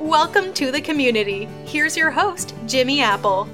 Welcome to the community. Here's your host, Jimmy Apple.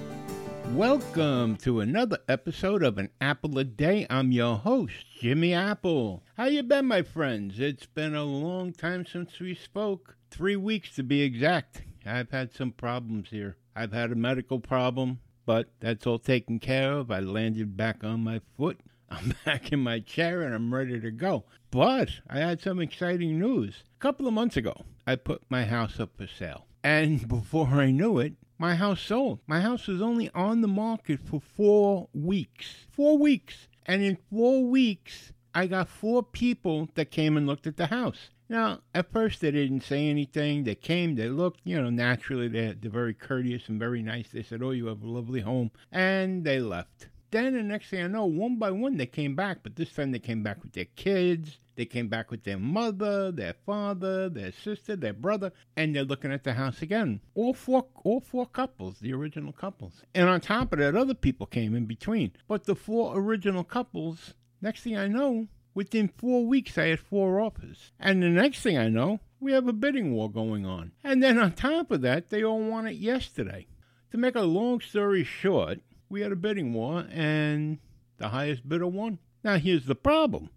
Welcome to another episode of An Apple a Day. I'm your host, Jimmy Apple. How you been, my friends? It's been a long time since we spoke. Three weeks to be exact. I've had some problems here. I've had a medical problem, but that's all taken care of. I landed back on my foot. I'm back in my chair and I'm ready to go. But I had some exciting news. A couple of months ago, I put my house up for sale. And before I knew it, my house sold. My house was only on the market for four weeks. Four weeks. And in four weeks, I got four people that came and looked at the house. Now, at first, they didn't say anything. They came, they looked, you know, naturally, they're, they're very courteous and very nice. They said, Oh, you have a lovely home. And they left. Then the next thing I know, one by one, they came back, but this time they came back with their kids. They came back with their mother, their father, their sister, their brother, and they're looking at the house again. All four, all four couples, the original couples. And on top of that, other people came in between. But the four original couples, next thing I know, within four weeks, I had four offers. And the next thing I know, we have a bidding war going on. And then on top of that, they all want it yesterday. To make a long story short, we had a bidding war and the highest bidder won. Now, here's the problem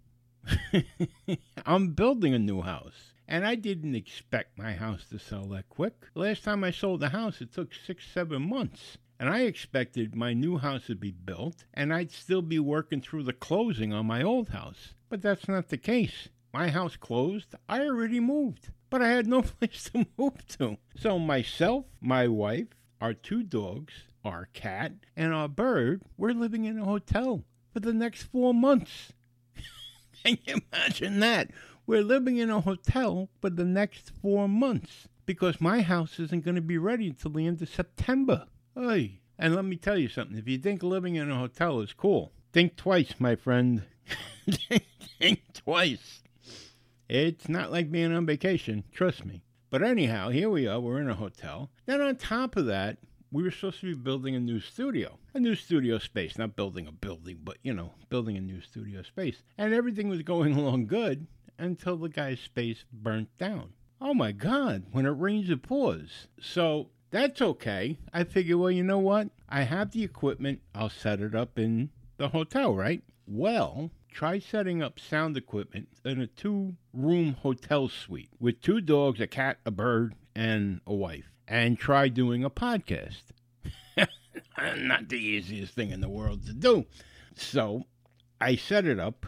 I'm building a new house. And I didn't expect my house to sell that quick. Last time I sold a house, it took six, seven months. And I expected my new house to be built and I'd still be working through the closing on my old house. But that's not the case. My house closed, I already moved, but I had no place to move to. So myself, my wife, our two dogs, our cat, and our bird, we're living in a hotel for the next four months. Can you imagine that? We're living in a hotel for the next four months because my house isn't going to be ready until the end of September. Hey, and let me tell you something. If you think living in a hotel is cool, think twice, my friend. think twice. It's not like being on vacation, trust me. But anyhow, here we are. We're in a hotel. Then on top of that, we were supposed to be building a new studio, a new studio space, not building a building, but you know, building a new studio space. And everything was going along good until the guy's space burnt down. Oh my God, when it rains, it pours. So that's okay. I figure, well, you know what? I have the equipment, I'll set it up in the hotel, right? Well, try setting up sound equipment in a two room hotel suite with two dogs, a cat, a bird, and a wife and try doing a podcast. Not the easiest thing in the world to do. So I set it up,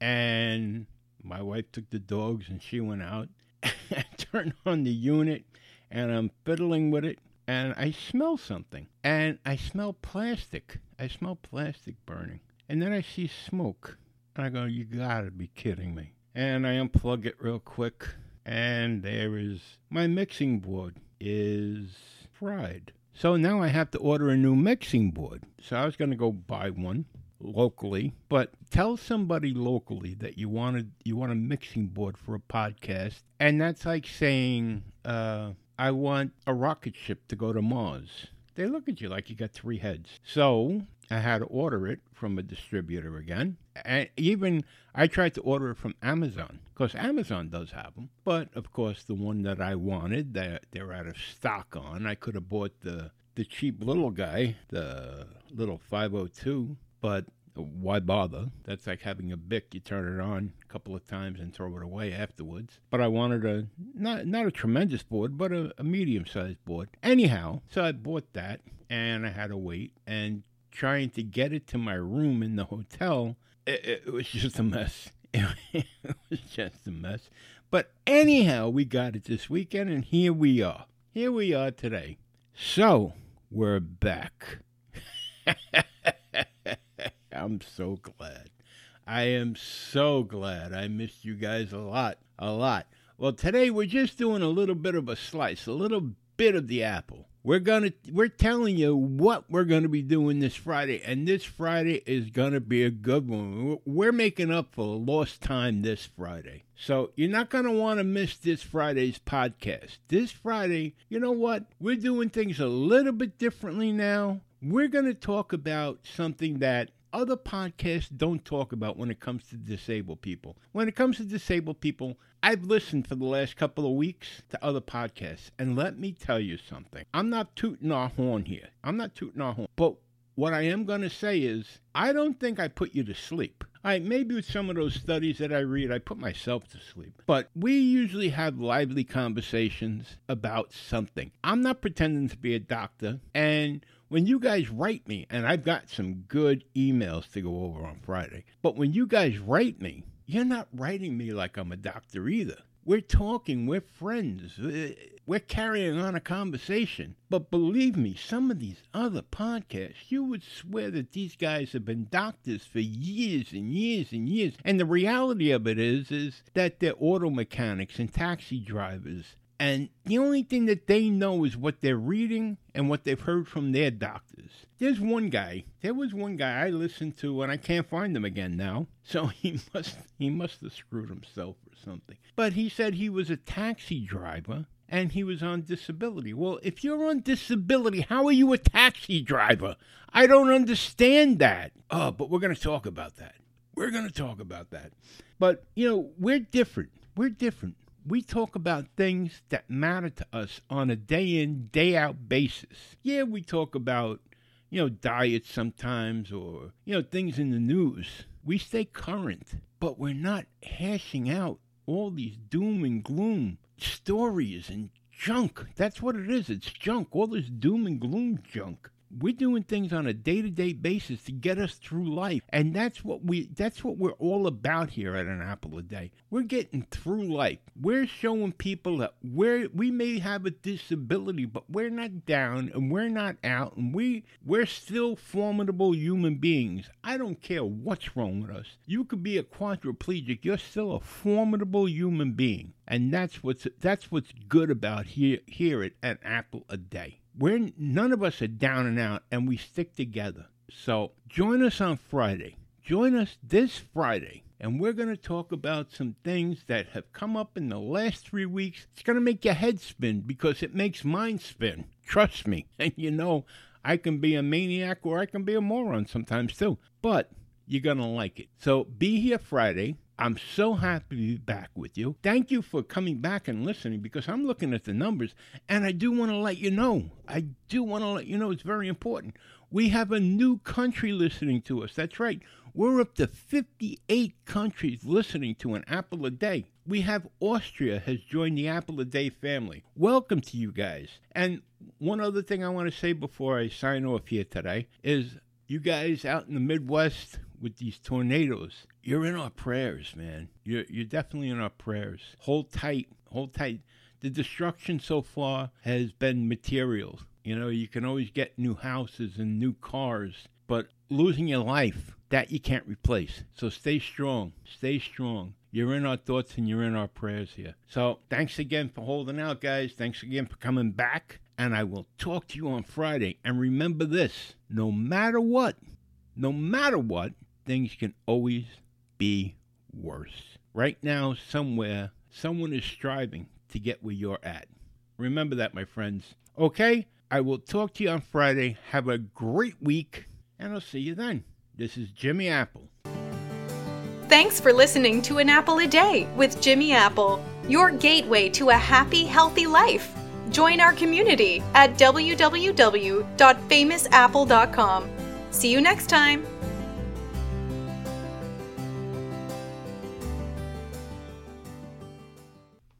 and my wife took the dogs and she went out. I turned on the unit, and I'm fiddling with it, and I smell something. And I smell plastic. I smell plastic burning. And then I see smoke. And I go, You gotta be kidding me. And I unplug it real quick, and there is my mixing board is fried. So now I have to order a new mixing board. So I was going to go buy one locally, but tell somebody locally that you wanted you want a mixing board for a podcast, and that's like saying uh, I want a rocket ship to go to Mars. They look at you like you got three heads. So I had to order it from a distributor again. And even I tried to order it from Amazon because Amazon does have them. But of course, the one that I wanted, that they're out of stock on. I could have bought the the cheap little guy, the little 502, but why bother? That's like having a Bic. You turn it on a couple of times and throw it away afterwards. But I wanted a not not a tremendous board, but a, a medium sized board. Anyhow, so I bought that and I had to wait and trying to get it to my room in the hotel. It, it was just a mess. It was just a mess. But anyhow, we got it this weekend, and here we are. Here we are today. So, we're back. I'm so glad. I am so glad. I missed you guys a lot, a lot. Well, today we're just doing a little bit of a slice, a little bit of the apple. We're gonna we're telling you what we're gonna be doing this Friday, and this Friday is gonna be a good one. We're making up for lost time this Friday. So you're not going to want to miss this Friday's podcast. This Friday, you know what? We're doing things a little bit differently now. We're going to talk about something that other podcasts don't talk about when it comes to disabled people. When it comes to disabled people, I've listened for the last couple of weeks to other podcasts, and let me tell you something. I'm not tooting our horn here. I'm not tooting our horn. But what I am going to say is, I don't think I put you to sleep. I maybe with some of those studies that I read, I put myself to sleep. But we usually have lively conversations about something. I'm not pretending to be a doctor, and when you guys write me, and I've got some good emails to go over on Friday, but when you guys write me, you're not writing me like I'm a doctor either. We're talking, we're friends, uh, we're carrying on a conversation. But believe me, some of these other podcasts, you would swear that these guys have been doctors for years and years and years. And the reality of it is, is that they're auto mechanics and taxi drivers and the only thing that they know is what they're reading and what they've heard from their doctors. There's one guy. There was one guy I listened to, and I can't find him again now. So he must he must have screwed himself or something. But he said he was a taxi driver and he was on disability. Well, if you're on disability, how are you a taxi driver? I don't understand that. Oh, but we're going to talk about that. We're going to talk about that. But, you know, we're different. We're different we talk about things that matter to us on a day in, day out basis. Yeah, we talk about, you know, diets sometimes or, you know, things in the news. We stay current, but we're not hashing out all these doom and gloom stories and junk. That's what it is. It's junk. All this doom and gloom junk we're doing things on a day-to-day basis to get us through life. And that's what we that's what we're all about here at an apple a day. We're getting through life. We're showing people that we're we may have a disability but we're not down and we're not out and we we're still formidable human beings. I don't care what's wrong with us. You could be a quadriplegic. You're still a formidable human being. And that's what's that's what's good about here here at an apple a day we're none of us are down and out and we stick together. So join us on Friday. Join us this Friday and we're going to talk about some things that have come up in the last three weeks. It's going to make your head spin because it makes mine spin. Trust me. And you know, I can be a maniac or I can be a moron sometimes too. But you're going to like it. So be here Friday. I'm so happy to be back with you. Thank you for coming back and listening because I'm looking at the numbers and I do want to let you know. I do want to let you know it's very important. We have a new country listening to us. That's right. We're up to 58 countries listening to an apple a day. We have Austria has joined the apple a day family. Welcome to you guys. And one other thing I want to say before I sign off here today is you guys out in the Midwest with these tornadoes, you're in our prayers, man. You're you're definitely in our prayers. Hold tight, hold tight. The destruction so far has been material. You know, you can always get new houses and new cars, but losing your life, that you can't replace. So stay strong. Stay strong. You're in our thoughts and you're in our prayers here. So thanks again for holding out, guys. Thanks again for coming back. And I will talk to you on Friday. And remember this no matter what, no matter what, things can always be worse. Right now, somewhere, someone is striving to get where you're at. Remember that, my friends. Okay, I will talk to you on Friday. Have a great week, and I'll see you then. This is Jimmy Apple. Thanks for listening to An Apple a Day with Jimmy Apple, your gateway to a happy, healthy life. Join our community at www.famousapple.com. See you next time.